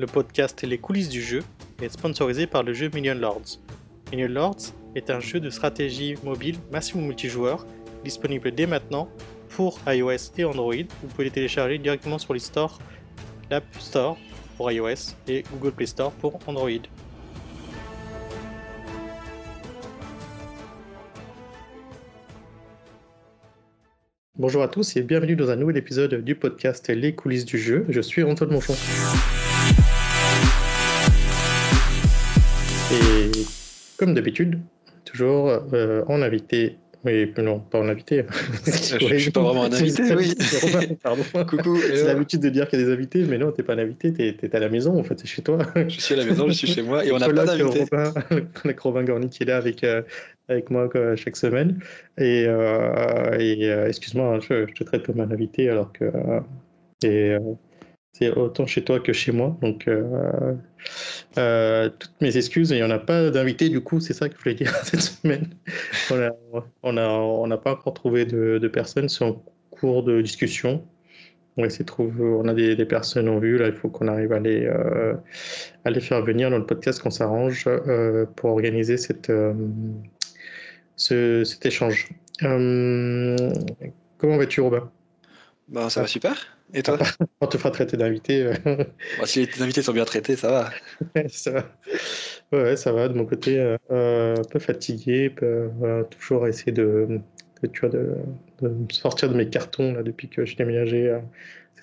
le podcast Les coulisses du jeu, est sponsorisé par le jeu Million Lords. Million Lords est un jeu de stratégie mobile massivement multijoueur, disponible dès maintenant pour iOS et Android. Vous pouvez les télécharger directement sur les stores, l'App Store pour iOS et Google Play Store pour Android. Bonjour à tous et bienvenue dans un nouvel épisode du podcast Les coulisses du jeu. Je suis Antoine Monchon. Comme d'habitude, toujours euh, en invité. Oui, non, pas en invité. je ne suis pas vraiment un invité, oui. pardon. Coucou. C'est l'habitude de dire qu'il y a des invités, mais non, tu n'es pas un invité, tu es, à la maison, en fait, c'est chez toi. Je suis à la maison, je suis chez moi, et on n'a pas d'invité. On a Robin Gorny qui est là avec, euh, avec moi chaque semaine. Et, euh, et euh, excuse-moi, hein, je, je, te traite comme un invité alors que et, c'est autant chez toi que chez moi. Donc, toutes mes excuses. Il n'y en a pas d'invité, du coup, c'est ça que je voulais dire cette semaine. On n'a a, on a pas encore trouvé de, de personnes. C'est en cours de discussion. On, essaie de trouver, on a des, personnes en vue. Là, il faut qu'on arrive à les, euh, à les faire venir dans le podcast, qu'on s'arrange euh, pour organiser euh, cet échange. comment vas-tu, Robin? Ben, Ça va super. Et toi? On te fera traiter d'invité. Bon, si les invités sont bien traités, ça va. ça va. Ouais, ça va. De mon côté, euh, un peu fatigué, peu, euh, toujours essayer de, de, tu vois, de, de, sortir de mes cartons là, depuis que j'ai déménagé. Euh,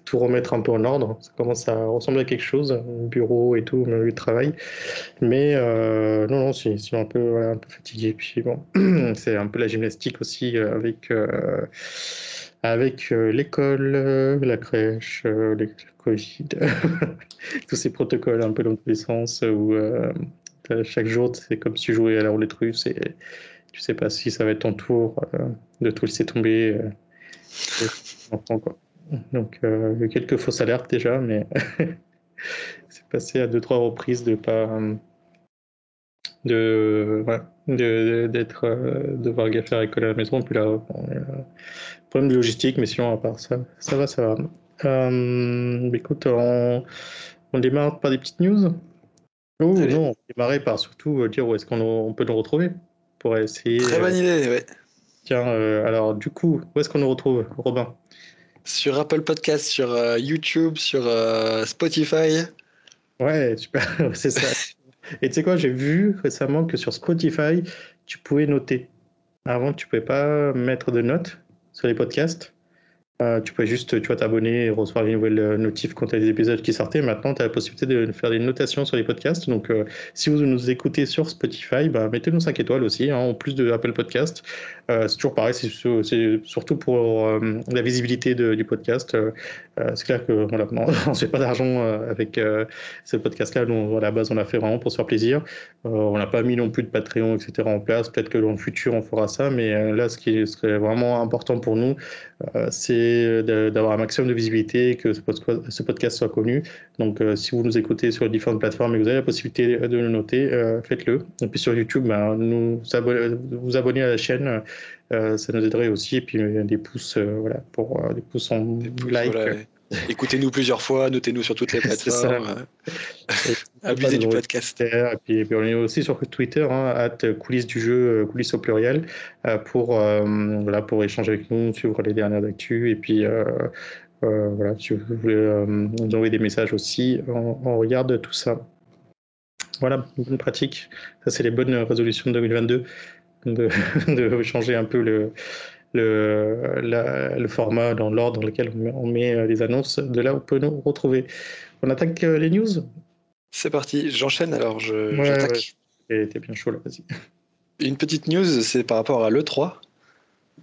tout remettre un peu en ordre. Ça commence à ressembler à quelque chose, bureau et tout, mon lieu de travail. Mais euh, non, non, c'est un peu, voilà, un peu fatigué. Puis bon, c'est un peu la gymnastique aussi avec avec euh, l'école, euh, la crèche, euh, le Covid, tous ces protocoles un peu dans tous les sens où chaque jour c'est comme si tu jouais à la roulette russe et tu sais pas si ça va être ton tour de tout laisser tomber. Donc quelques fausses alertes déjà, mais c'est passé à deux trois reprises de pas de d'être de, voir faire école à la maison puis là problème de logistique, mais sinon, à part ça, ça va, ça va. Euh, écoute, on, on, démarre par des petites news Oh non, on démarrer par surtout euh, dire où est-ce qu'on peut nous retrouver pour essayer. Très bonne idée, ouais. Tiens, euh, alors du coup, où est-ce qu'on nous retrouve, Robin? Sur Apple Podcast, sur euh, YouTube, sur euh, Spotify. Ouais, super, c'est ça. Et tu sais quoi, j'ai vu récemment que sur Spotify, tu pouvais noter. Avant, tu pouvais pas mettre de notes sur les podcasts. Euh, tu pouvais juste, t'abonner et recevoir les nouvelles euh, notifs quand tu as des épisodes qui sortaient. Maintenant, tu as la possibilité de faire des notations sur les podcasts. Donc, euh, si vous nous écoutez sur Spotify, bah, mettez-nous 5 étoiles aussi, hein, en plus de Apple Podcast. Euh, c'est toujours pareil, c'est surtout pour euh, la visibilité du podcast. Euh, c'est clair que voilà, ne fait pas d'argent avec ce podcast-là. À la base, on l'a fait vraiment pour se faire plaisir. on n'a pas mis non plus de Patreon, etc. en place. Peut-être que dans le futur, on fera ça. Mais là, ce qui serait vraiment important pour nous, c'est d'avoir un maximum de visibilité, que ce podcast soit connu. Donc, si vous nous écoutez sur différentes plateformes et que vous avez la possibilité de le noter, faites-le. Et puis sur YouTube, nous, vous abonner à la chaîne. Euh, ça nous aiderait aussi. Et puis des pouces, euh, voilà, pour euh, des pouces en like. Écoutez-nous plusieurs fois, notez-nous sur toutes les plateformes. Abusez du podcast. Et puis, et puis, on est aussi sur Twitter, hein, coulisses du jeu, coulisses au pluriel, pour, voilà, pour échanger avec nous, suivre les dernières actus. Et puis, voilà, si vous voulez nous envoyer des messages aussi, on, on regarde tout ça. Voilà, bonne pratique. Ça, c'est les bonnes résolutions de 2022 de, de changer un peu le, le, la, le format dans l'ordre dans lequel on met, euh, les annonces de là où on peut nous retrouver. On attaque euh, les news? C'est parti, j'enchaîne alors, je, ouais, j'attaque. T'es bien chaud là, vas-y. Une petite news, c'est par rapport à l'E3.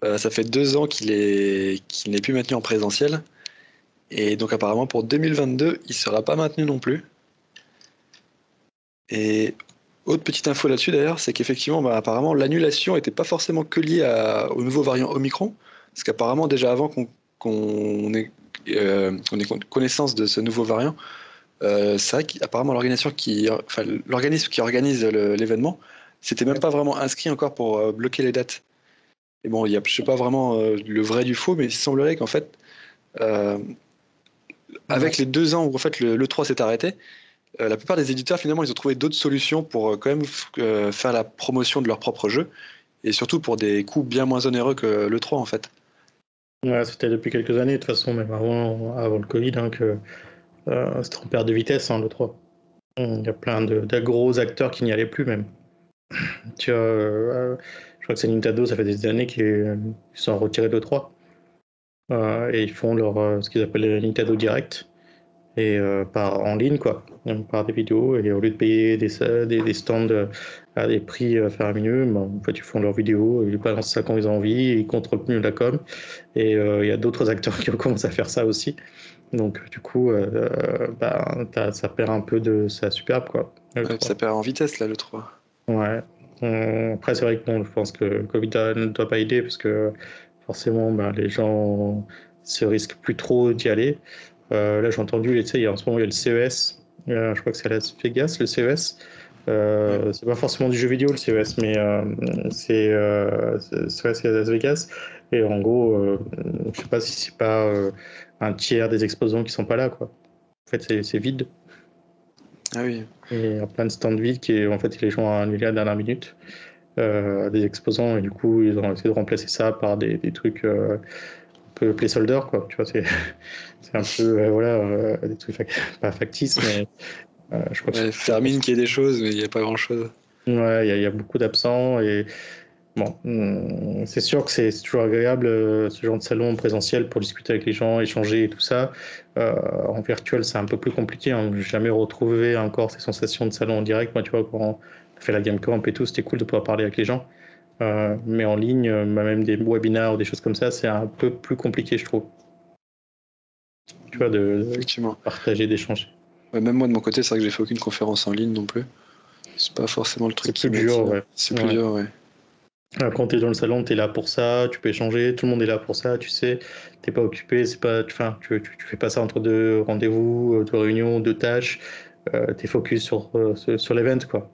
Euh, ça fait deux ans qu'il n'est plus maintenu en présentiel. Et donc apparemment pour 2022, il ne sera pas maintenu non plus. Et autre petite info là-dessus d'ailleurs, c'est qu'effectivement, bah, apparemment, l'annulation n'était pas forcément que liée à, au nouveau variant Omicron, parce qu'apparemment déjà avant qu'on qu ait, euh, ait, connaissance de ce nouveau variant, euh, c'est vrai qu'apparemment l'organisation qui, enfin, l'organisme qui organise l'événement, c'était même pas vraiment inscrit encore pour euh, bloquer les dates. Et bon, il y a, je sais pas vraiment le vrai du faux, mais il semblerait qu'en fait, avec les deux ans où en fait le, le 3 s'est arrêté, euh, la plupart des éditeurs, finalement, ils ont trouvé d'autres solutions pour euh, quand même euh, faire la promotion de leur propre jeu, et surtout pour des coûts bien moins onéreux que le 3, en fait. Ouais, c'était depuis quelques années, de toute façon, même avant, le Covid, hein, que c'était en perte de vitesse, hein, le 3. Il y a plein de, de gros acteurs qui n'y allaient plus, même. Tu vois, je crois que c'est Nintendo, ça fait des années qu'ils sont retirés de 3. et ils font leur, ce qu'ils appellent Nintendo Direct et euh, par en ligne quoi, par des vidéos et au lieu de payer des, des, des stands euh, à des prix euh, faramineux, ben, en fait ils font leurs vidéos, ils balancent ça quand ils ont envie, ils contrôlent mieux la com et il y a d'autres acteurs qui ont commencé à faire ça aussi. Donc du coup, bah, ça perd un peu de sa superbe quoi. ça perd en vitesse là le 3. Ouais. Après c'est vrai que bon, je pense que Covid ne doit pas aider parce que forcément ben, les gens se risquent plus trop d'y aller. Euh, là, j'ai entendu, tu sais, en ce moment, il y a le CES. Euh, je crois que c'est à Las Vegas, le CES. Euh, c'est pas forcément du jeu vidéo le CES, mais c'est euh, c'est à Las Vegas. Et en gros, je sais pas si c'est pas un tiers des exposants qui sont pas là, quoi. En fait, c'est vide. Ah oui. Et il y a plein de stands vides qui, en fait, les gens ont annulé à la dernière minute. des exposants, et du coup, ils ont essayé de remplacer ça par des, des trucs peu placeholder, quoi. Tu vois, c'est un peu, euh, voilà, euh, des trucs pas factices, mais euh, je crois que. termine qu'il y ait des choses, mais il n'y a pas grand chose. Ouais, il y, y, a beaucoup d'absents et. Bon, hmm, c'est sûr que c'est toujours agréable ce genre de salon présentiel pour discuter avec les gens, échanger et tout ça. en virtuel, c'est un peu plus compliqué. Hein. J'ai jamais retrouvé encore ces sensations de salon en direct. Moi, tu vois, quand on fait la Game Camp et tout, c'était cool de pouvoir parler avec les gens. Euh, mais en ligne, euh, même des webinars ou des choses comme ça, c'est un peu plus compliqué, je trouve. Tu vois, de, partager, d'échanger. même moi, de mon côté, c'est vrai que j'ai fait aucune conférence en ligne non plus. C'est pas forcément le truc qui plus dur, ouais. C'est plus dur, ouais. Quand tu es dans le salon, tu es là pour ça, tu peux échanger, tout le monde est là pour ça, tu sais, t'es pas occupé, c'est pas, enfin, tu, tu, fais pas ça entre deux rendez-vous, deux réunions, deux tâches, euh, tu es focus sur, sur l'event, quoi.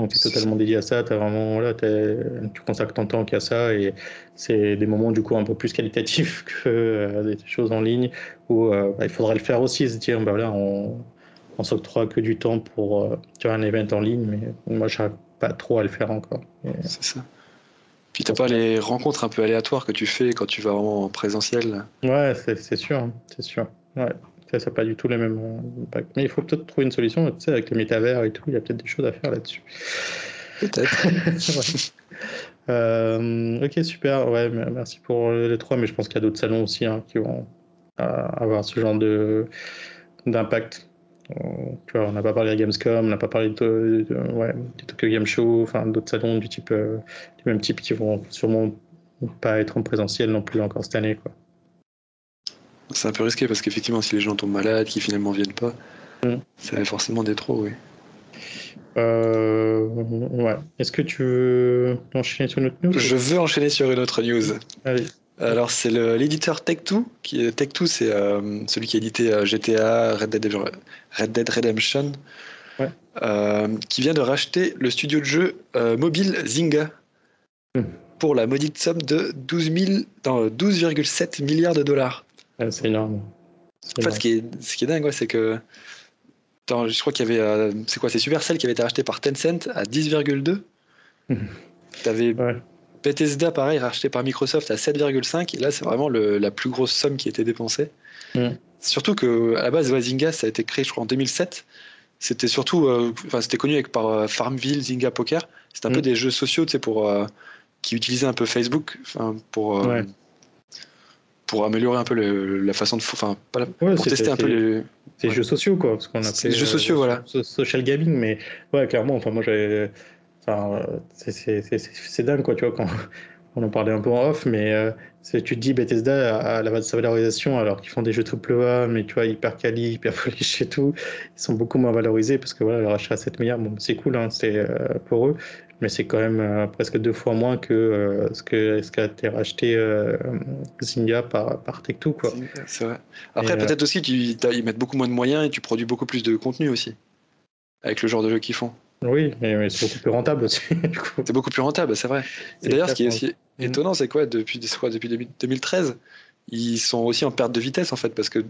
Donc, tu es totalement dédié à ça, as vraiment, là, tu consacres ton temps qu'à ça et c'est des moments du coup un peu plus qualitatifs que euh, des choses en ligne où euh, bah, il faudrait le faire aussi, se dire, bah, là, on, on s'octroie que du temps pour euh, faire un event en ligne, mais moi, je pas trop à le faire encore. C'est ça. Puis t'as pas les rencontres un peu aléatoires que tu fais quand tu vas en présentiel Ouais, c'est sûr, hein, c'est sûr. Ouais. Ça n'a pas du tout les mêmes impacts. Mais il faut peut-être trouver une solution. Tu sais, avec le métavers et tout, il y a peut-être des choses à faire là-dessus. Peut-être. Euh, ok, super. Ouais, merci pour les trois. Mais je pense qu'il y a d'autres salons aussi hein, qui vont euh, avoir ce genre de d'impact. Euh, on n'a pas parlé de Gamescom, on n'a pas parlé de, ouais, du Tokyo Game Show, enfin d'autres salons du type, du même type qui vont sûrement pas être en présentiel non plus encore cette année, quoi. C'est un peu risqué parce qu'effectivement, si les gens tombent malades, qui finalement viennent pas, mm. ça va forcément des trop, oui. Euh, ouais. Est-ce que tu veux enchaîner sur une autre news Je veux enchaîner sur une autre news. Allez. Alors, c'est l'éditeur Tech2. Qui, Tech2, c'est euh, celui qui a édité euh, GTA, Red Dead, Red Dead Redemption, ouais. qui vient de racheter le studio de jeu mobile Zynga mm. pour la maudite somme de 12,7 12, milliards de dollars c'est énorme. En fait, ce qui, est, ce qui est dingue, c'est que. je crois qu'il y avait. Euh, c'est quoi C'est Supercell qui avait été racheté par Tencent à 10,2. T'avais ouais. Bethesda, pareil, racheté par Microsoft à 7,5. Et là, c'est vraiment la plus grosse somme qui a été dépensée. Mm. Surtout que à la base, Zynga, ça a été créé, je crois, en 2007. C'était surtout. Euh, enfin, c'était connu avec, par euh, Farmville, Zynga Poker. C'était un peu mm. des jeux sociaux, tu sais, pour. qui utilisaient un peu Facebook pour pour améliorer un peu la façon de. Enfin, pas pour tester un peu les. Jeux sociaux, quoi. Ce qu'on appelle. jeux sociaux, voilà. Social gaming, mais ouais, clairement, enfin, moi, j'avais. Enfin, c'est dingue, quoi, tu vois, quand on en parlait un peu en off, mais euh, tu te dis Bethesda à la base de sa valorisation, alors qu'ils font des jeux triple A, mais tu vois, hyper quali, hyper polish et tout, ils sont beaucoup moins valorisés parce que voilà, leur achat à 7 milliards, bon, c'est cool, hein, c'est euh, pour eux, mais c'est quand même euh, presque deux fois moins que euh, ce que ce qu'a été racheté euh, Zynga par, par Tech2. Quoi. C'est vrai. Après, peut-être aussi qu'ils mettent beaucoup moins de moyens et tu produis beaucoup plus de contenu aussi, avec le genre de jeu qu'ils font. Oui, mais, c'est beaucoup plus rentable aussi. c'est beaucoup plus rentable, c'est vrai. Et d'ailleurs, ce qui est aussi étonnant, c'est quoi depuis, depuis 2013, ils sont aussi en perte de vitesse en fait, parce que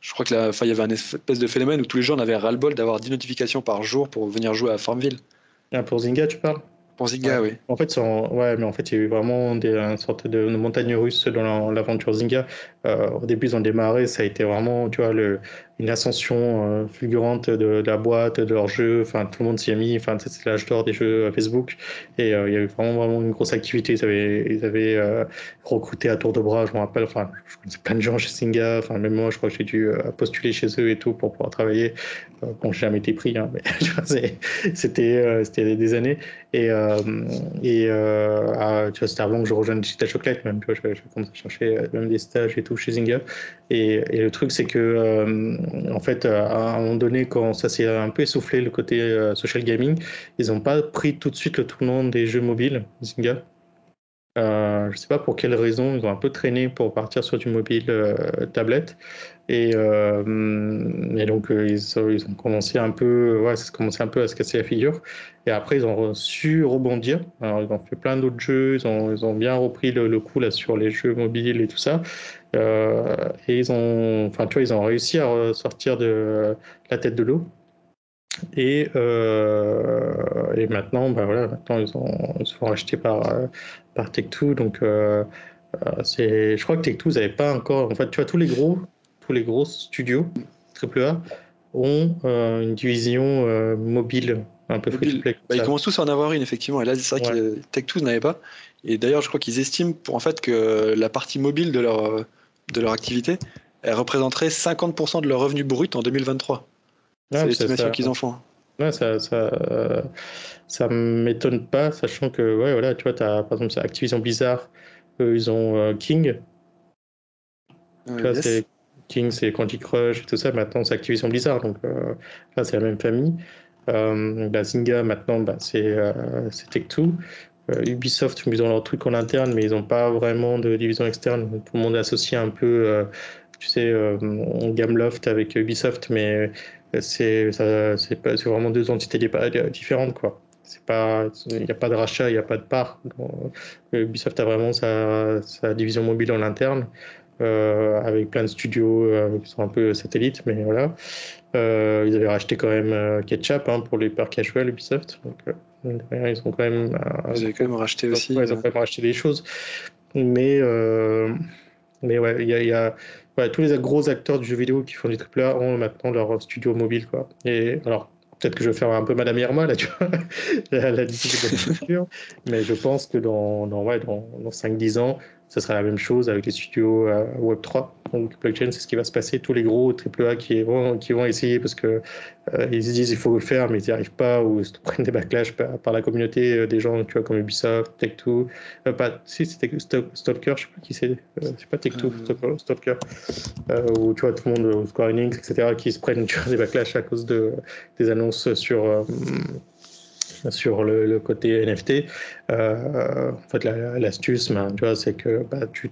Je crois qu'il y avait un espèce de phénomène où tous les gens avaient ras-le-bol d'avoir 10 notifications par jour pour venir jouer à Farmville. Ah, pour Zynga, tu parles? Pour Zynga, oui. En fait, ouais, mais en fait, il y a eu vraiment des, une sorte de montagne russe dans l'aventure Zynga. Euh, au début, ils ont démarré, ça a été vraiment, tu vois, le, une ascension euh, fulgurante de, la boîte, de leurs jeux. Enfin, tout le monde s'y a mis. Enfin, c'est l'âge d'or des jeux Facebook. Et euh, il y a eu vraiment, vraiment une grosse activité. Ils avaient, ils avaient euh, recruté à tour de bras, je me rappelle. Enfin, je connaissais plein de gens chez Singa. Enfin, même moi, je crois que j'ai dû postuler chez eux et tout pour pouvoir travailler. bon, j'ai jamais été pris, hein, mais c'était c'était des années. Et, et ah, tu vois, c'était avant que je rejoigne Chita Chocolate, même. Tu vois, je, commencé à chercher même des stages et tout chez Zynga. Et, et le truc, c'est que en fait, à un moment donné, quand ça s'est un peu essoufflé, le côté euh, social gaming, ils n'ont pas pris tout de suite le tournant des jeux mobiles, Zynga. Euh, je ne sais pas pour quelles raisons, ils ont un peu traîné pour partir sur du mobile euh, tablette. Et, donc, ils, ont commencé un peu, ouais, commencé un peu à se casser la figure. Et après, ils ont su rebondir. Ils ont fait plein d'autres jeux, ils ont, bien repris le, coup là, sur les jeux mobiles et tout ça. Euh, et ils ont, enfin, tu vois, ils ont réussi à sortir de la tête de l'eau. Et, euh, maintenant, bah voilà, maintenant ils, ont, ils sont par, par Tech2. Donc, euh, c'est, je crois que Tech2, ils n'avaient pas encore. En fait, tu vois, tous les gros, tous les gros studios AAA ont une division mobile un peu free bah, Ils commencent tous à en avoir une, effectivement. Et là, c'est vrai que Tech2 n'avait pas. Et d'ailleurs, je crois qu'ils estiment pour, en fait que la partie mobile de leur de leur activité, elle représenterait 50% de leur revenu brut en 2023. c'est l'estimation qu'ils en font. Ouais, ça, ça, ça m'étonne pas, sachant que, ouais, voilà, tu vois, as, par exemple, Activision Blizzard, eux, ils ont euh, King. c'est King, c'est Candy Crush et tout ça. Maintenant, c'est Activision Blizzard, donc euh, là, c'est la même famille. Euh, bah, Zynga, maintenant, bah, c'est euh, Tech2. Euh, Ubisoft, ils ont leur truc en interne, mais ils n'ont pas vraiment de division externe. Tout le monde est associé un peu, euh, tu sais, euh, Gameloft avec Ubisoft, mais c'est vraiment deux entités différentes, quoi. Il n'y a pas de rachat, il n'y a pas de part. Ubisoft a vraiment sa, sa division mobile en interne. avec plein de studios qui sont un peu satellites, mais voilà. ils avaient racheté quand même Ketchup hein, pour les peurs casual Ubisoft. Donc, ils ont quand même. Euh, Vous avez quand même racheté aussi. ils ont quand même racheté des choses. Mais, euh, mais ouais, il y a, tous les gros acteurs du jeu vidéo qui font du AAA ont maintenant leur studio mobile. Quoi. Et alors, peut-être que je vais faire un peu Madame Irma, là, tu vois, la, la mais je pense que dans, ouais, dans, dans 5-10 ans, ce sera la même chose avec les studios euh, Web3. Donc, blockchain, c'est ce qui va se passer. Tous les gros AAA qui vont, qui vont essayer parce que euh, ils se disent il faut le faire, mais ils n'y arrivent pas ou ils prennent des backlash par, la communauté euh, des gens, tu vois, comme Ubisoft, Tech2. pas, si, c'était Stalker, je sais pas qui c'est. c'est pas Tech2, Stalker. ou tu vois, tout le monde, Square Enix, etc., qui se prennent tu vois, des backlash à cause de, des annonces sur sur le, côté NFT. Euh, en fait, l'astuce, ben, tu vois, c'est que bah, tu,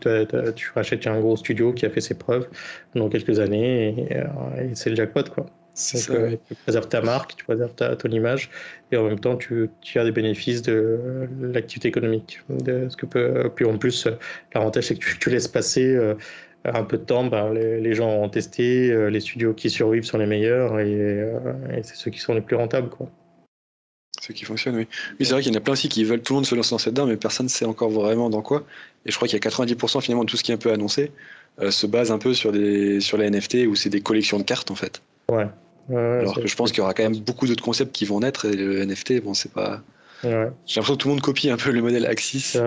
tu rachètes un gros studio qui a fait ses preuves dans quelques années et, euh, c'est le jackpot, quoi. Donc, euh, tu préserves ta marque, tu préserves ta, ton image, et en même temps, tu, tu as des bénéfices de l'activité économique. De ce que peut, puis en plus, l'avantage, c'est que tu, laisses passer un peu de temps, ben, les, gens ont testé, les studios qui survivent sont les meilleurs, et, et c'est ceux qui sont les plus rentables. Quoi. Qui fonctionne, oui. Oui, c'est vrai qu'il y en a plein aussi qui veulent tout le monde se lancer dans cette dedans, mais personne ne sait encore vraiment dans quoi. Et je crois qu'il y a 90% finalement de tout ce qui est un peu annoncé euh, se base un peu sur, des, sur les NFT où c'est des collections de cartes en fait. Ouais. Alors que je pense qu'il y aura quand même beaucoup d'autres concepts qui vont naître et le NFT, bon, c'est pas. Ouais. J'ai l'impression que tout le monde copie un peu le modèle Axis.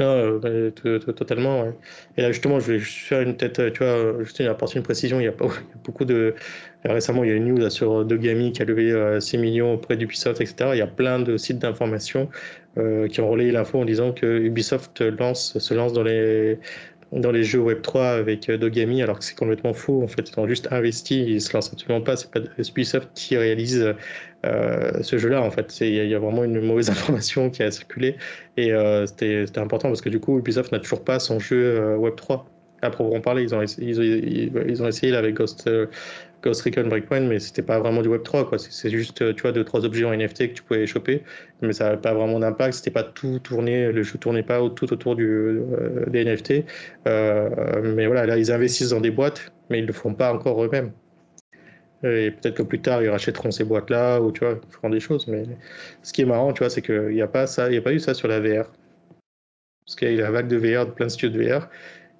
Non, euh, totalement. Et là, justement, je vais faire une tête, tu vois, juste apporter une précision. Il y a, pas, beaucoup de. Récemment, il y a une news sur Dogami qui a levé 6 euh, millions auprès d'Ubisoft, etc. Il y a plein de sites d'information euh, qui ont relayé l'info en disant que Ubisoft lance, se lance dans les, dans les jeux Web3 avec Dogami, alors que c'est complètement faux. En fait, ils ont juste investi, ils se lancent absolument pas. C'est pas Ubisoft qui réalise euh, ce jeu-là, en fait. Il y, a vraiment une mauvaise information qui a circulé. Et euh, c'était important parce que du coup, Ubisoft n'a toujours pas son jeu euh, Web3 à proprement parler. Ils ont, ils, ont essayé avec Ghost, Recon Breakpoint, mais c'était pas vraiment du Web3. quoi. C'est juste, tu vois, deux, trois objets en NFT que tu pouvais choper, mais ça n'avait pas vraiment d'impact. C'était pas tout tourné, le jeu tournait pas tout autour des NFT. mais voilà, là, ils investissent dans des boîtes mais ils le font pas encore eux-mêmes. Et peut-être que plus tard, ils rachèteront ces boîtes-là, ou tu vois, ils feront des choses. Mais ce qui est marrant, tu vois, c'est qu'il n'y a pas ça, il a pas eu ça sur la VR. Parce qu'il y a eu la vague de VR, de plein de studios de VR.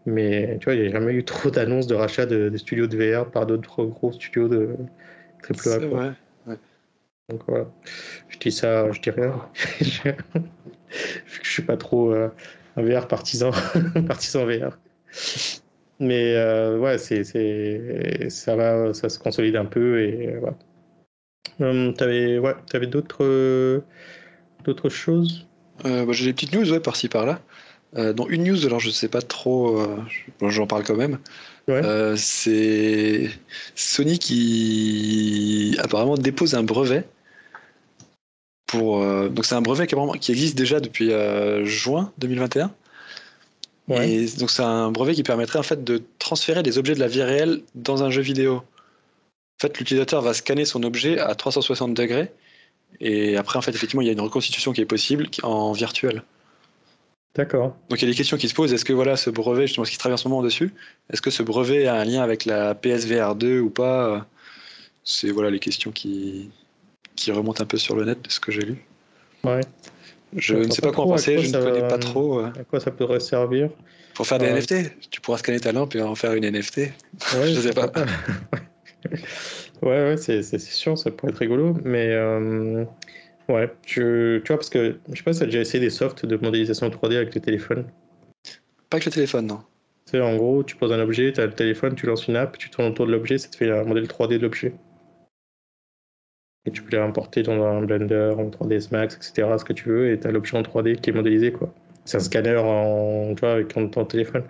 Mais tu vois, il n'y a jamais eu trop d'annonces de rachat de, de, studios de VR par d'autres gros studios de triple A. Ouais, ouais. Donc voilà. Je dis ça, je dis rien. je suis pas trop euh, un VR partisan, partisan VR. Mais euh, ouais, c'est, ça va, ça se consolide un peu et voilà. Hum, t'avais, ouais, t'avais d'autres, d'autres choses? Euh, bah, J'ai des petites news, ouais, par-ci par-là. Euh, dont une news, alors je sais pas trop, euh, j'en parle quand même. Ouais. Euh, c'est Sony qui apparemment dépose un brevet pour. euh, donc c'est un brevet qui, existe déjà depuis euh, juin 2021. Ouais. Et donc c'est un brevet qui permettrait en fait de transférer des objets de la vie réelle dans un jeu vidéo. En fait, l'utilisateur va scanner son objet à 360 degrés et après en fait effectivement il y a une reconstitution qui est possible en virtuel. D'accord. Donc il y a des questions qui se posent. Est-ce que voilà ce brevet, justement, ce qui travaille en ce moment dessus, est-ce que ce brevet a un lien avec la PSVR 2 ou pas? C'est voilà les questions qui qui remontent un peu sur le net de ce que j'ai lu. Ouais. Je Je ne sais pas pas quoi en penser. quoi Je ne connais va- pas trop. À quoi ça pourrait servir Pour faire des. NFT, tu pourras scanner ta lampe et en faire une NFT. Ouais, Je sais pas. ouais, ouais, c'est sûr, ça pourrait être rigolo, mais euh, ouais, tu vois, parce que je sais pas si tu as déjà essayé des softs de modélisation 3D avec le téléphone. Pas que le téléphone, non. Tu sais, en gros, tu poses un objet, tu as le téléphone, tu lances une app, tu tournes autour de l'objet, ça te fait un modèle 3D de l'objet. Et tu peux l'importer dans un Blender, en 3ds Max, etc., ce que tu veux, et tu as l'objet en 3D qui est modélisé, quoi. C'est un scanner en, tu vois, avec ton, téléphone.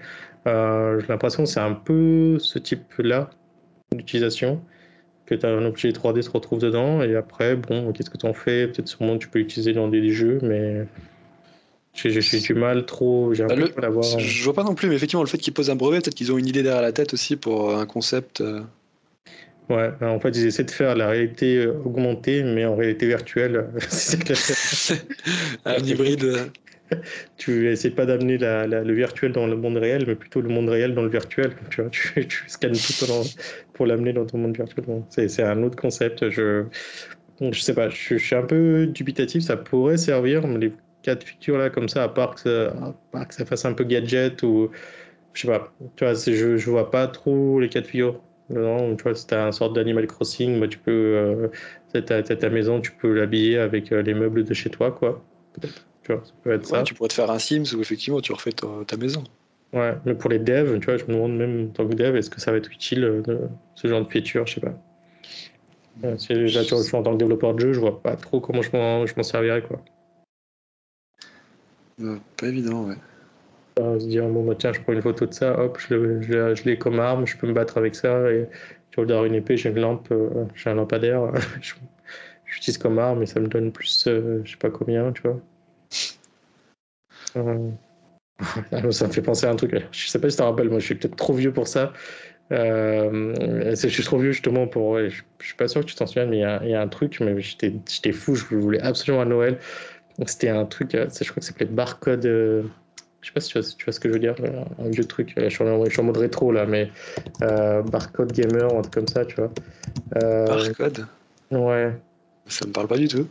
Euh, J'ai l'impression que c'est un peu ce type-là d'utilisation, que tu as un objet 3D se retrouve dedans, et après, bon, qu'est-ce que tu en fais? Peut-être sûrement tu peux l'utiliser dans des jeux, mais j'ai du mal trop, j'ai un Bah, peu le- de mal à voir. Je vois pas non plus, mais effectivement, le fait qu'ils posent un brevet, peut-être qu'ils ont une idée derrière la tête aussi pour euh, un concept. euh, Ouais, en fait, ils essaient de faire la réalité euh, augmentée, mais en réalité virtuelle. C'est ça que- un hybride. euh, tu essaies pas d'amener la- la- le virtuel dans le monde réel, mais plutôt le monde réel dans le virtuel. Tu, vois, tu, tu scannes tout dans- pour l'amener dans ton monde virtuel. C'est c'est un autre concept. Je, je sais pas, je, je suis un peu dubitatif. Ça pourrait servir, mais les cas de figure là, comme ça, à part que ça, à part que ça fasse un peu gadget ou. Je sais pas, tu vois, c'est- je, je vois pas trop les cas de figure. Non, tu vois, si t'as un sorte d'Animal Crossing, bah, tu peux. Euh, t'as ta maison, tu peux l'habiller avec euh, les meubles de chez toi, quoi. Peut-être. Tu vois, ça peut être ça. tu pourrais te faire un Sims où effectivement tu refais ta, ta maison. Ouais, mais pour les devs, tu vois, je me demande même en tant que dev, est-ce que ça va être utile euh, de, ce genre de feature, je sais pas. Euh, si déjà tu vois, en tant que développeur de jeu, je vois pas trop comment je m'en je m'en servirais quoi. Pas évident, ouais. Euh, se dire bon bah tiens, je prends une photo de ça, hop, je je l'ai- je comme arme, je peux me battre avec ça et vois d'avoir une épée, j'ai une lampe, euh, j'ai un lampadaire, je- j'utilise comme arme et ça me donne plus, euh, je sais pas combien, tu vois. Euh, Ça me fait penser à un truc. Je sais pas si tu te rappelles, moi je suis peut-être trop vieux pour ça. Euh, je suis trop vieux justement pour. je, je suis pas sûr que tu t'en souviens, mais il y, a- un truc, mais j'étais fou, je voulais absolument à Noël. C'était un truc, je crois que ça s'appelait Barcode. Je sais pas si tu vois, si tu vois ce que je veux dire, euh, un vieux truc. euh, Je suis en, je suis en mode rétro là, mais euh, Barcode Gamer ou un truc comme ça, tu vois. Euh, Barcode? Ouais. Ça me parle pas du tout.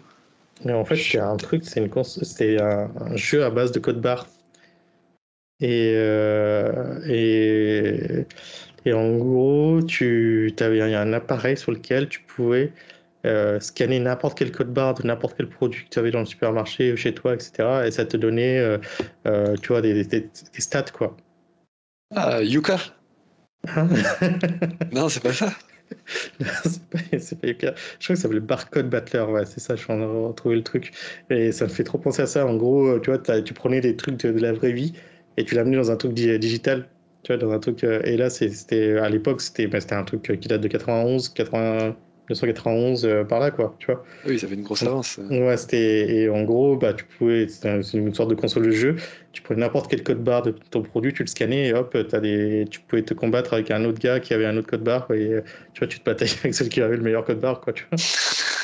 Et en fait, c'est un truc, c'est une un, un jeu à base de code barre. Et, euh, et, et en gros, tu avais un appareil sur lequel tu pouvais euh, scanner n'importe quel code barre de n'importe quel produit que tu avais dans le supermarché ou chez toi, etc. Et ça te donnait, euh, euh, tu vois, des, des- des stats, quoi. Ah, Yuka Non, c'est pas ça. c'est pas, c'est pas hyper- Je crois que ça s'appelle Barcode Battler, ouais, c'est ça, je suis en train de retrouver le truc. Et ça me fait trop penser à ça. En gros, tu vois, tu prenais des trucs de, de la vraie vie et tu l'amenais dans un truc di- digital. Tu vois, dans un truc. Et là, c'était à l'époque, c'était bah, un truc qui date de 91, 80, 1991, euh, par là, quoi, tu vois. Oui, ça fait une grosse avance. Ouais, c'était. Et en gros, bah, tu pouvais. C'était une sorte de console de jeu. Tu prenais n'importe quel code barre de ton produit, tu le scannais et hop, as des... tu pouvais te combattre avec un autre gars qui avait un autre code barre et euh, tu vois, tu te bataillais avec celui qui avait le meilleur code barre, quoi, tu vois.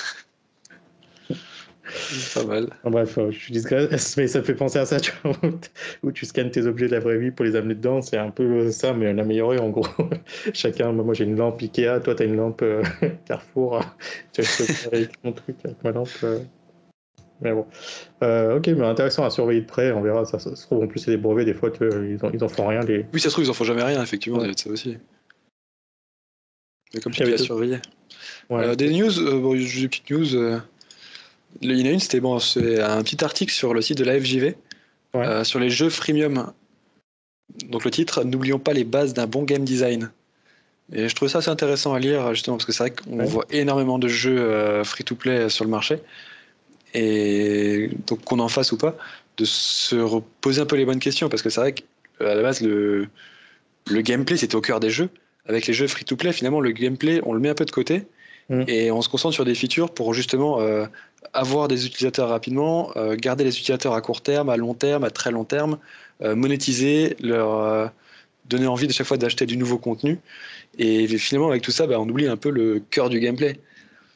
Pas mal. bref, je suis disgresse, mais ça fait penser à ça, tu vois, où tu scannes tes objets de la vraie vie pour les amener dedans. C'est un peu ça, mais amélioré en gros. Chacun, moi j'ai une lampe Ikea, toi tu as une lampe Carrefour. tu as mon truc avec ma lampe. Mais bon. Euh, ok, mais intéressant à surveiller de près, on verra. Ça, se trouve, en plus, c'est des brevets, des fois, ils, en, ils en font rien. Les... Oui, ça se trouve, ils en font jamais rien, effectivement, ça aussi. Mais comme tu dis, à surveiller. Euh, des news, euh, bon, des petites news. Il y en a une, c'était bon, un petit article sur le site de la FJV sur les jeux freemium. Donc le titre, N'oublions pas les bases d'un bon game design. Et je trouve ça assez intéressant à lire, justement, parce que c'est vrai qu'on voit énormément de jeux free-to-play sur le marché et donc qu'on en fasse ou pas, de se reposer un peu les bonnes questions parce que c'est vrai qu'à la base le, le gameplay c'était au cœur des jeux. Avec les jeux free-to-play, finalement le gameplay on le met un peu de côté mm. et on se concentre sur des features pour justement euh, avoir des utilisateurs rapidement, euh, garder les utilisateurs à court terme, à long terme, à très long terme, euh, monétiser, leur donner envie de chaque fois d'acheter du nouveau contenu. Et finalement avec tout ça, bah, on oublie un peu le cœur du gameplay.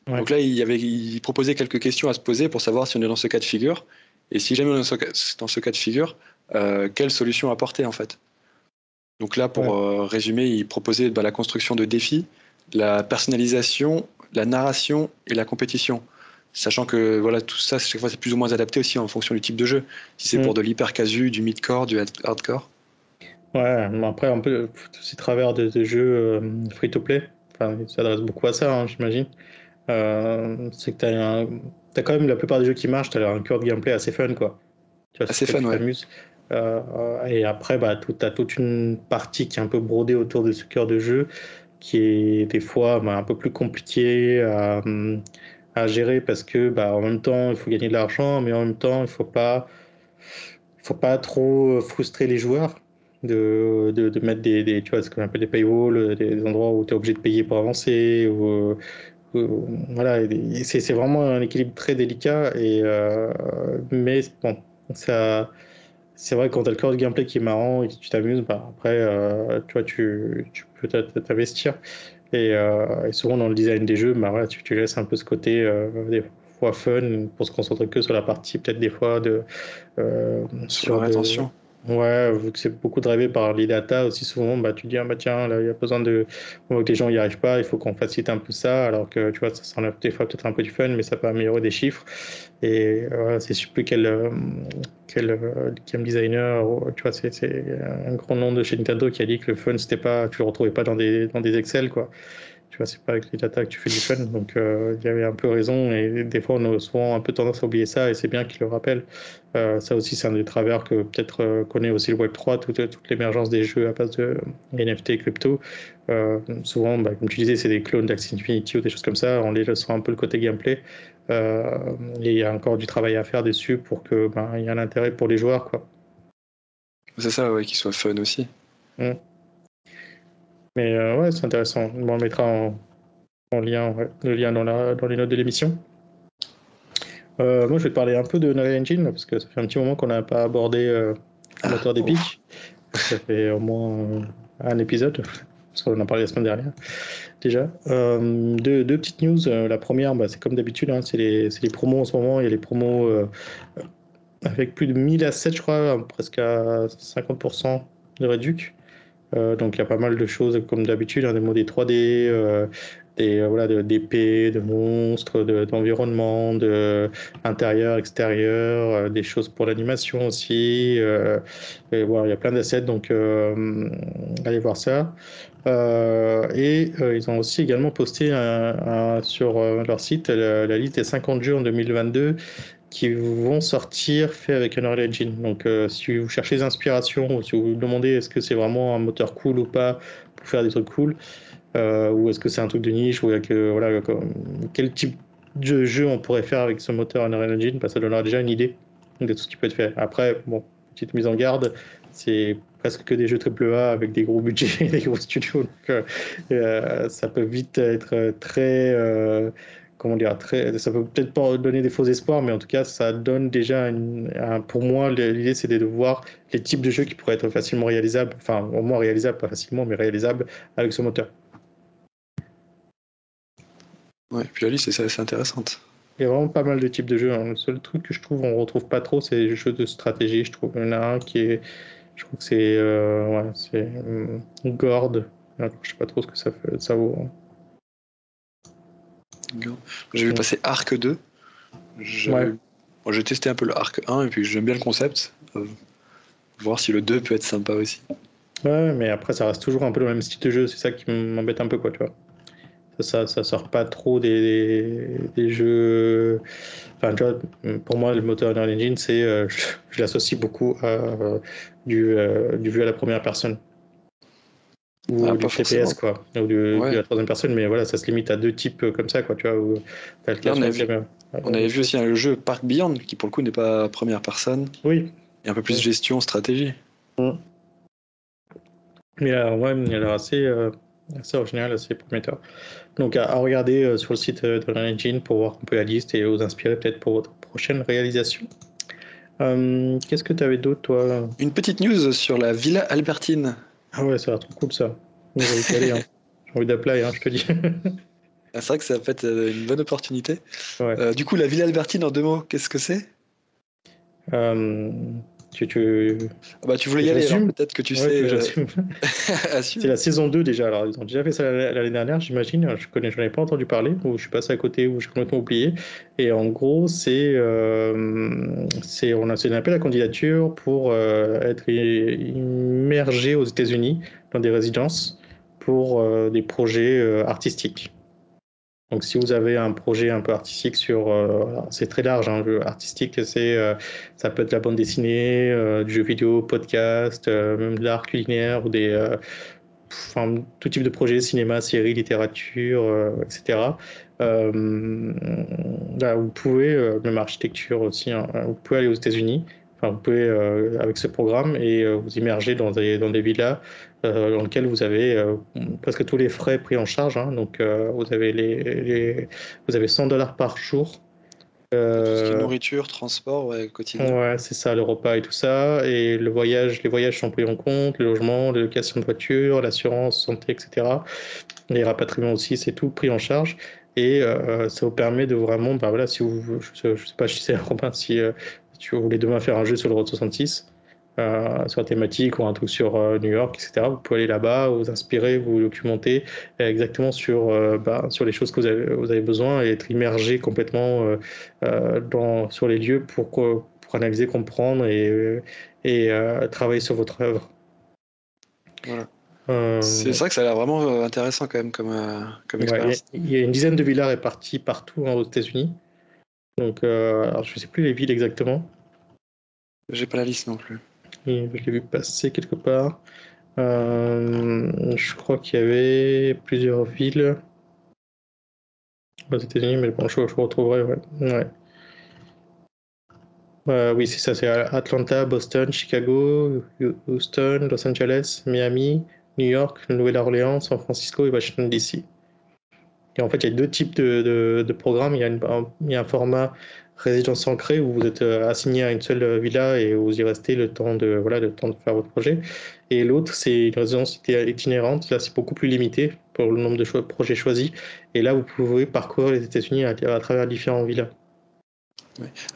Donc là, il, avait, il proposait quelques questions à se poser pour savoir si on est dans ce cas de figure. Et si jamais on est dans ce cas de figure, quelle solution apporter en fait Donc là, pour euh, résumer, il proposait bah, la construction de défis, la personnalisation, la narration et la compétition. Sachant que voilà, tout ça, chaque fois, c'est plus ou moins adapté aussi en fonction du type de jeu. Si c'est mm. pour de l'hyper casu, du mid-core, du hardcore. Ouais, mais après, un peu tous ces travers de, jeux euh, free-to-play, enfin, ça s'adresse beaucoup à ça, hein, j'imagine. Euh, c'est que tu as, quand même la plupart des jeux qui marchent, tu as un cœur de gameplay assez fun, quoi. Tu vois, assez fun, ouais. Euh, et après, bah, tu as toute une partie qui est un peu brodée autour de ce cœur de jeu, qui est des fois bah, un peu plus compliqué à, à, gérer parce que, bah, en même temps, il faut gagner de l'argent, mais en même temps, il faut pas, faut pas trop frustrer les joueurs. De, de, mettre des, des, tu vois, ce qu'on appelle des paywalls, des, endroits où tu es obligé de payer pour avancer, ou, voilà, c'est vraiment un équilibre très délicat. Et, euh, mais bon, ça, c'est vrai que quand tu as le corps de gameplay qui est marrant et que tu t'amuses, bah, après, euh, tu vois, tu, tu peux t'investir. Et, euh, et, souvent dans le design des jeux, bah, voilà, tu, tu laisses un peu ce côté des fois fun pour se concentrer que sur la partie, peut-être des fois de. sur, la rétention. Ouais, vu que c'est beaucoup drivé par les data, aussi souvent, bah, tu dis, ah, bah, tiens, là, il y a besoin de. On voit que les gens n'y arrivent pas, il faut qu'on facilite un peu ça, alors que, tu vois, ça s'enlève des fois peut-être un peu du fun, mais ça peut améliorer des chiffres. Et c'est plus quel, quel game designer, tu vois, c'est un grand nom de chez Nintendo qui a dit que le fun, c'était pas, tu le retrouvais pas dans des, dans des Excel, quoi tu vois, c'est pas avec les data que tu fais du fun. Donc, euh, il y avait un peu raison. Et des fois, on a souvent un peu tendance à oublier ça. Et c'est bien qu'il le rappelle. Euh, ça aussi, c'est un des travers que peut-être euh, connaît aussi le Web3, toute, toute l'émergence des jeux à base de NFT et crypto. souvent, bah, comme tu disais, c'est des clones d'Axie Infinity ou des choses comme ça. On les laisse un peu le côté gameplay. et il y a encore du travail à faire dessus pour que ben, il y ait un intérêt pour les joueurs. quoi. C'est ça, ouais, qu'il soit fun aussi. Mmh. Mais euh, ouais, c'est intéressant. On mettra en, en lien le lien dans, la, dans les notes de l'émission. Euh, moi, je vais te parler un peu de Unreal Engine parce que ça fait un petit moment qu'on n'a pas abordé euh, le moteur ah, d'Epic. Ça fait au moins un épisode, parce qu'on en a parlé la semaine dernière déjà. deux, deux, petites news. la première, bah, c'est comme d'habitude, hein, c'est les, les, promos en ce moment. Il y a les promos avec plus de 1000 assets, je crois, presque à 50% de réduction. Euh, donc il y a pas mal de choses comme d'habitude, hein, des modèles 3D, euh, des euh, voilà d'épées, de, monstres, d'environnement, de, extérieur, des choses pour l'animation aussi. voilà, il y a plein d'assets, donc allez voir ça. et ils ont aussi également posté sur leur site la, liste des 50 jeux en 2022 qui vont sortir fait avec Unreal Engine. Donc, euh, si vous cherchez des inspirations, ou si vous vous demandez est-ce que c'est vraiment un moteur cool ou pas pour faire des trucs cool, euh, ou est-ce que c'est un truc de niche, ou voilà, quel type de jeu on pourrait faire avec ce moteur Unreal Engine, bah, ça donnera déjà une idée de tout ce qui peut être fait. Après, petite mise en garde, c'est presque que des jeux AAA avec des gros budgets et des gros studios. Donc, euh, ça peut vite être très comment dire, très, ça peut peut-être pas donner des faux espoirs, mais en tout cas, ça donne déjà, pour moi, l'idée c'est de voir les types de jeux qui pourraient être facilement réalisables, enfin, au moins réalisables, pas facilement, mais réalisables avec ce moteur. Ouais, puis la liste est assez intéressante. Il y a vraiment pas mal de types de jeux. hein. Le seul truc que je trouve on retrouve pas trop, c'est les jeux de stratégie. Je trouve il y en a un qui est, je trouve que c'est, euh, ouais, c'est hum, Gord. Je sais pas trop ce que ça fait, ça vaut. hein. J'ai vu passer Arc 2. J'ai Ouais. bon, j'ai testé un peu le Arc 1 et puis j'aime bien le concept. Euh, voir si le 2 peut être sympa aussi. Ouais, mais après, ça reste toujours un peu le même style de jeu. C'est ça qui m'embête un peu, quoi, tu vois. Ça, ça, ça sort pas trop des, des jeux. Enfin, tu vois, pour moi, le moteur Unreal Engine, c'est, euh, je, je l'associe beaucoup à euh, du, euh, du vu à la première personne. Ou Ah, du pas TPS, quoi. Ou du Ouais. vu à la troisième personne, mais voilà, ça se limite à deux types euh, comme ça, quoi, tu vois. Où le Là, on vu- avait vu aussi le jeu Park Beyond qui pour le coup n'est pas première personne Oui, et un peu plus gestion, stratégie. Mais euh, ouais, il a l'air assez, euh, assez original, assez prometteur. Donc à, à regarder euh, sur le site de Unreal Engine pour voir un peu la liste et vous inspirer peut-être pour votre prochaine réalisation. Euh, Qu'est-ce que tu avais d'autre, toi? Une petite news sur la Villa Albertine. Ah ouais, ça a l'air trop cool ça. J'ai envie hein. J'ai envie d'appeler, hein, je te dis. Ah, C'est vrai que ça peut être euh, une bonne opportunité. Ouais. Euh, du coup, la Villa Albertine en deux mots, qu'est-ce que c'est? Euh, tu, tu... Ah bah, Tu voulais y Je aller, peut-être que tu ouais, sais. que euh. C'est la saison 2 déjà, alors ils ont déjà fait ça l'année dernière, j'imagine. Je connais, j'en ai pas entendu parler, ou je suis passé à côté, ou j'ai complètement oublié. Et en gros, c'est, euh, c'est, on a, c'est un appel à candidature pour euh, être immergé aux États-Unis dans des résidences pour euh, des projets artistiques. Donc, si vous avez un projet un peu artistique sur, euh, c'est très large, hein, artistique, c'est, euh, ça peut être la bande dessinée, euh, du jeu vidéo, podcast, même de l'art culinaire ou des, enfin, tout type de projet, cinéma, série, littérature, etc. Vous pouvez, même architecture aussi, hein, vous pouvez aller aux États-Unis. Vous pouvez, euh, avec ce programme, et euh, vous immerger dans des, dans des villas euh, dans lesquelles vous avez presque tous les frais pris en charge. hein. donc, vous avez les, les- vous avez 100 dollars par jour. Tout ce qui est nourriture, transport, ouais, quotidien. Ouais, c'est ça, le repas et tout ça. Et le voyage, les voyages sont pris en compte, le logement, la location de voiture, l'assurance, santé, etc. Les rapatriements aussi, c'est tout pris en charge. Et euh, ça vous permet de vraiment, bah voilà, si vous, je, je sais pas, je sais, Robin, si, euh, si vous voulez demain faire un jeu sur le Route 66, euh, sur la thématique ou un truc sur euh, New York, etc., vous pouvez aller là-bas, vous inspirer, vous documenter euh, exactement sur, euh, bah, sur les choses que vous avez, vous avez besoin et être immergé complètement dans, sur les lieux pour, pour analyser, comprendre et, et travailler sur votre œuvre. Voilà. C'est vrai que ça a l'air vraiment intéressant quand même comme, comme il y expérience. il y, a une dizaine de villas réparties partout hein, aux États-Unis. Donc, euh, alors je ne sais plus les villes exactement. J'ai pas la liste non plus. Je l'ai vu passer quelque part. Euh, je crois qu'il y avait plusieurs villes aux États-Unis, mais bon, je, retrouverai. Euh, oui, c'est ça, c'est Atlanta, Boston, Chicago, Houston, Los Angeles, Miami, New York, Nouvelle-Orléans, San Francisco et Washington DC. Et en fait, il y a deux types de, programmes. Il y a un format résidence ancrée où vous êtes euh, assigné à une seule euh, villa et vous y restez le temps de, voilà, le temps de faire votre projet. Et l'autre, c'est une résidence itinérante. Là, c'est beaucoup plus limité pour le nombre de cho- projets choisis. Et là, vous pouvez parcourir les États-Unis à, à travers différents villas.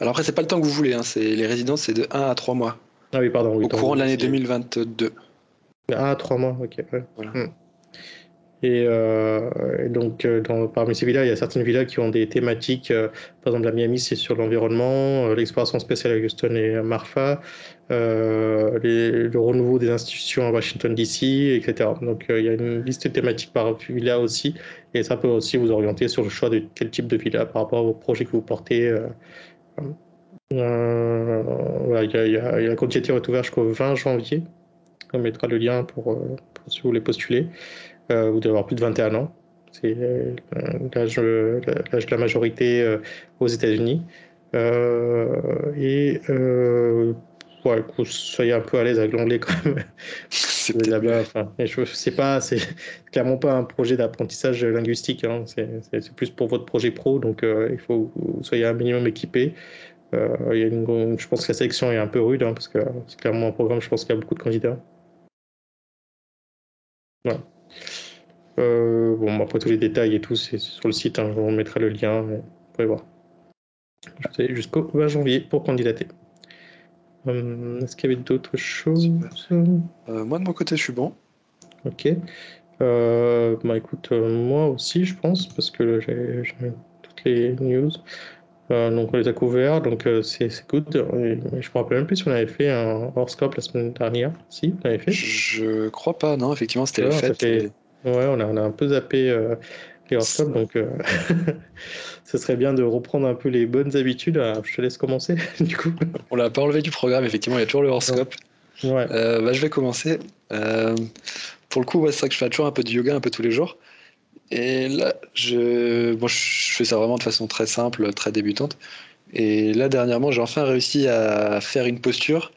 Alors après, c'est pas le temps que vous voulez, hein, c'est- les résidences, c'est de 1 à 3 mois. Ah oui, pardon. oui, Au courant de l'année c'est- 2022. Ah, trois mois, ok. ouais. Voilà. Hmm. Et, euh, et donc, euh, parmi ces villas, il y a certaines villas qui ont des thématiques. euh, par exemple, à Miami, c'est sur l'environnement, l'exploration spatiale à Houston et à Marfa, le renouveau des institutions à Washington DC, etc. Donc, il y a une liste de thématiques par villa aussi. Et ça peut aussi vous orienter sur le choix de quel type de villa par rapport au projet que vous portez. euh. Voilà, il y a- y a- la candidature est ouverte jusqu'au 20 janvier. On mettra le lien pour, pour si vous voulez postuler. Euh, vous devez avoir plus de 21 ans. C'est euh, l'âge l'âge de la majorité euh, aux États-Unis. Euh, et euh, ouais, que vous soyez un peu à l'aise avec l'anglais quand même. Là-bas, enfin, c'est pas, c'est clairement pas un projet d'apprentissage linguistique. hein. C'est plus pour votre projet pro, donc euh, il faut que vous soyez un minimum équipé. Euh, il y a une- je pense que la sélection est un peu rude, hein, parce que c'est clairement un programme. Je pense qu'il y a beaucoup de candidats. Voilà. Euh, bon, après tous les détails et tout, c'est sur le site. hein, je vous mettrai le lien. Vous pouvez voir. jusqu'au 20 janvier pour candidater. Euh, est-ce qu'il y avait d'autres choses? Euh, Moi, de mon côté, je suis bon. Ok. Bah écoute, moi aussi, je pense, parce que j'ai toutes les news. Donc, on les a couverts, donc c'est good. je me rappelle même plus si on avait fait un horoscope la semaine dernière. Si, on avait fait Je crois pas, non, effectivement, c'était la fête. Ouais, on a, on a un peu zappé les horoscopes, donc ce serait bien de reprendre un peu les bonnes habitudes. je te laisse commencer, du coup. On l'a pas enlevé du programme, effectivement, il y a toujours le horoscope. Ouais. Euh, bah, je vais commencer. Euh, pour le coup, c'est vrai que je fais toujours un peu de yoga un peu tous les jours. Et là, je, bon, je fais ça vraiment de façon très simple, très débutante. Et là, dernièrement, j'ai enfin réussi à faire une posture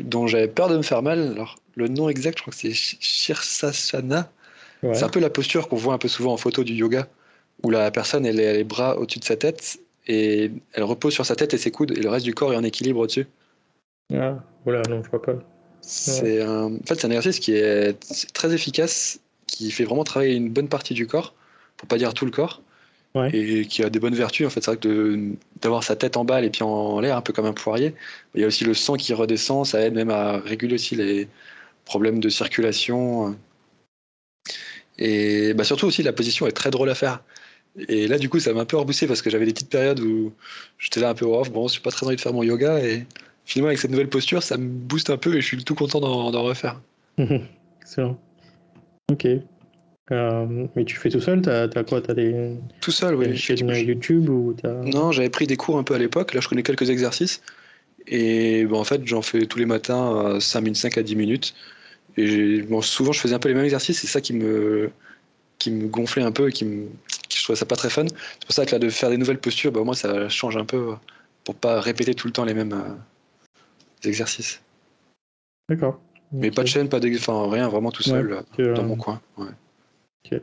dont j'avais peur de me faire mal. Alors, le nom exact, je crois que c'est Shirsasana. C'est un peu la posture qu'on voit un peu souvent en photo du yoga où la personne elle a les bras au-dessus de sa tête et elle repose sur sa tête et ses coudes et le reste du corps est en équilibre au-dessus. Ah, voilà, non, je vois pas. C'est un... En fait, c'est un exercice qui est très efficace, qui fait vraiment travailler une bonne partie du corps, pour pas dire tout le corps, et qui a des bonnes vertus. En fait, c'est vrai que d'avoir sa tête en bas et puis en l'air, un peu comme un poirier. Il y a aussi le sang qui redescend, ça aide même à réguler aussi les problèmes de circulation. Et bah, surtout aussi, la position est très drôle à faire. Et là, du coup, ça m'a un peu reboussé parce que j'avais des petites périodes où j'étais là un peu off, bon, je suis pas très envie de faire mon yoga. Et finalement, avec cette nouvelle posture, ça me booste un peu et je suis tout content d'en refaire. Excellent. Ok. Euh, mais tu fais tout seul T'as as quoi as des... Tout seul, oui. Chaîne YouTube ou Non, j'avais pris des cours un peu à l'époque. Là, je connais quelques exercices. Et bon, en fait, j'en fais tous les matins 5 minutes, 5 à 10 minutes. Et bon, souvent, je faisais un peu les mêmes exercices. C'est ça qui me, qui me gonflait un peu et qui me, je trouvais ça pas très fun. C'est pour ça que là, de faire des nouvelles postures, bah, moi, ça change un peu pour pas répéter tout le temps les mêmes euh, exercices. D'accord. Mais pas de chaîne, pas enfin rien, vraiment tout seul euh, dans mon coin. Ouais.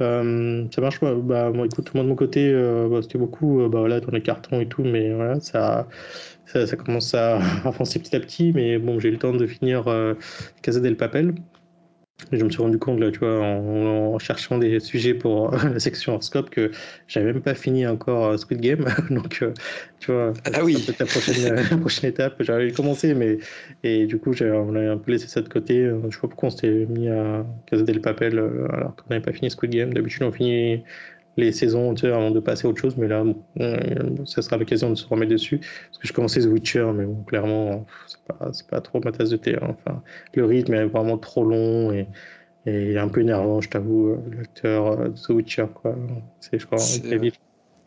Euh, ça marche pas. Bah, moi, écoute, moi de mon côté, bah, c'était beaucoup bah, voilà, dans les cartons et tout, mais voilà, ça, ça, commence à avancer petit à petit. Mais bon, j'ai eu le temps de finir Casa del Papel, je me suis rendu compte, là, tu vois, en, cherchant des sujets pour la section horoscope, que j'avais même pas fini encore euh, Squid Game. Donc, euh, tu vois, ah oui. la prochaine, la prochaine étape. J'avais commencé, mais. Et du coup, on a un peu laissé ça de côté. Je sais pas pourquoi on s'était mis à Casa del Papel euh, alors qu'on n'avait pas fini Squid Game. D'habitude, on finit les saisons tu sais, avant de passer à autre chose, mais là, ça sera l'occasion de se remettre dessus. Parce que je commençais The Witcher, mais bon, clairement, c'est pas, pas trop ma tasse de thé. Hein. Enfin, le rythme est vraiment trop long et, et un peu énervant, je t'avoue, euh, l'acteur euh, de The Witcher, quoi. C'est, je crois, très vite.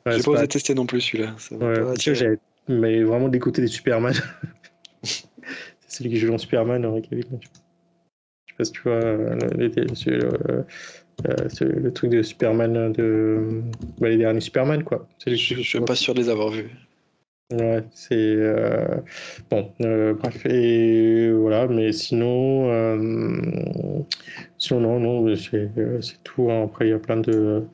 Ouais, j'ai pas osé tester non plus celui-là. Ouais, mais vraiment d'écouter des Superman. c'est celui qui joue dans Superman, Henry Cavill. Je sais pas si tu vois, euh, le, euh, le truc de Superman, de bah, les derniers Superman, quoi. je, suis pas sûr de les avoir vus. Ouais, c'est euh, bon, euh, bref, et voilà, mais sinon, sinon non, non, c'est tout. Hein. Après, il y a plein de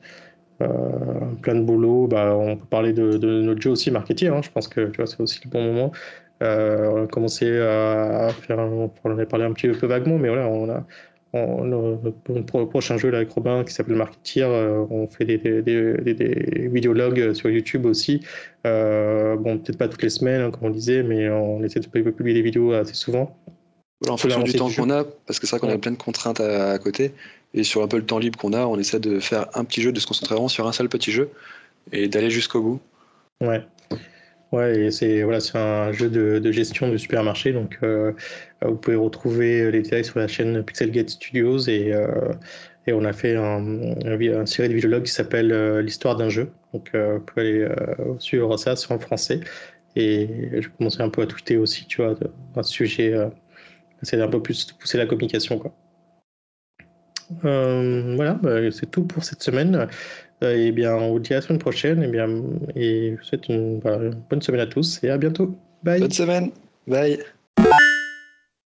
plein de boulot. Bah, on peut parler de, notre jeu aussi, marketing. Hein. Je pense que tu vois, c'est aussi le bon moment. on a commencé à faire, on en a parlé un petit peu vaguement, mais voilà, on a pour le prochain jeu là, avec Robin qui s'appelle Marketeer, euh, on fait des, des, des, des, vidéologues sur YouTube aussi. Euh, bon, peut-être pas toutes les semaines, hein, comme on disait, mais on essaie de publier des vidéos assez souvent. en fonction du temps qu'on a, parce que c'est vrai qu'on a plein de contraintes à, côté, et sur un peu le temps libre qu'on a, on essaie de faire un petit jeu, de se concentrer vraiment sur un seul petit jeu, et d'aller jusqu'au bout. Ouais. Ouais, c'est voilà, c'est un jeu de, de, gestion de supermarché. Donc, euh, vous pouvez retrouver les détails sur la chaîne Pixelgate Studios et, euh, et on a fait un, un, série de vidéologues qui s'appelle euh, l'histoire d'un jeu. Donc, vous pouvez aller suivre ça, c'est en français. Et je commençais un peu à tweeter aussi, tu vois, un sujet, c'est un peu plus pousser la communication, quoi. voilà, bah, c'est tout pour cette semaine. Euh, et bien, on vous dit à la semaine prochaine. Et, bien, et je vous souhaite une, une bonne semaine à tous et à bientôt. Bye. Bonne semaine. Bye.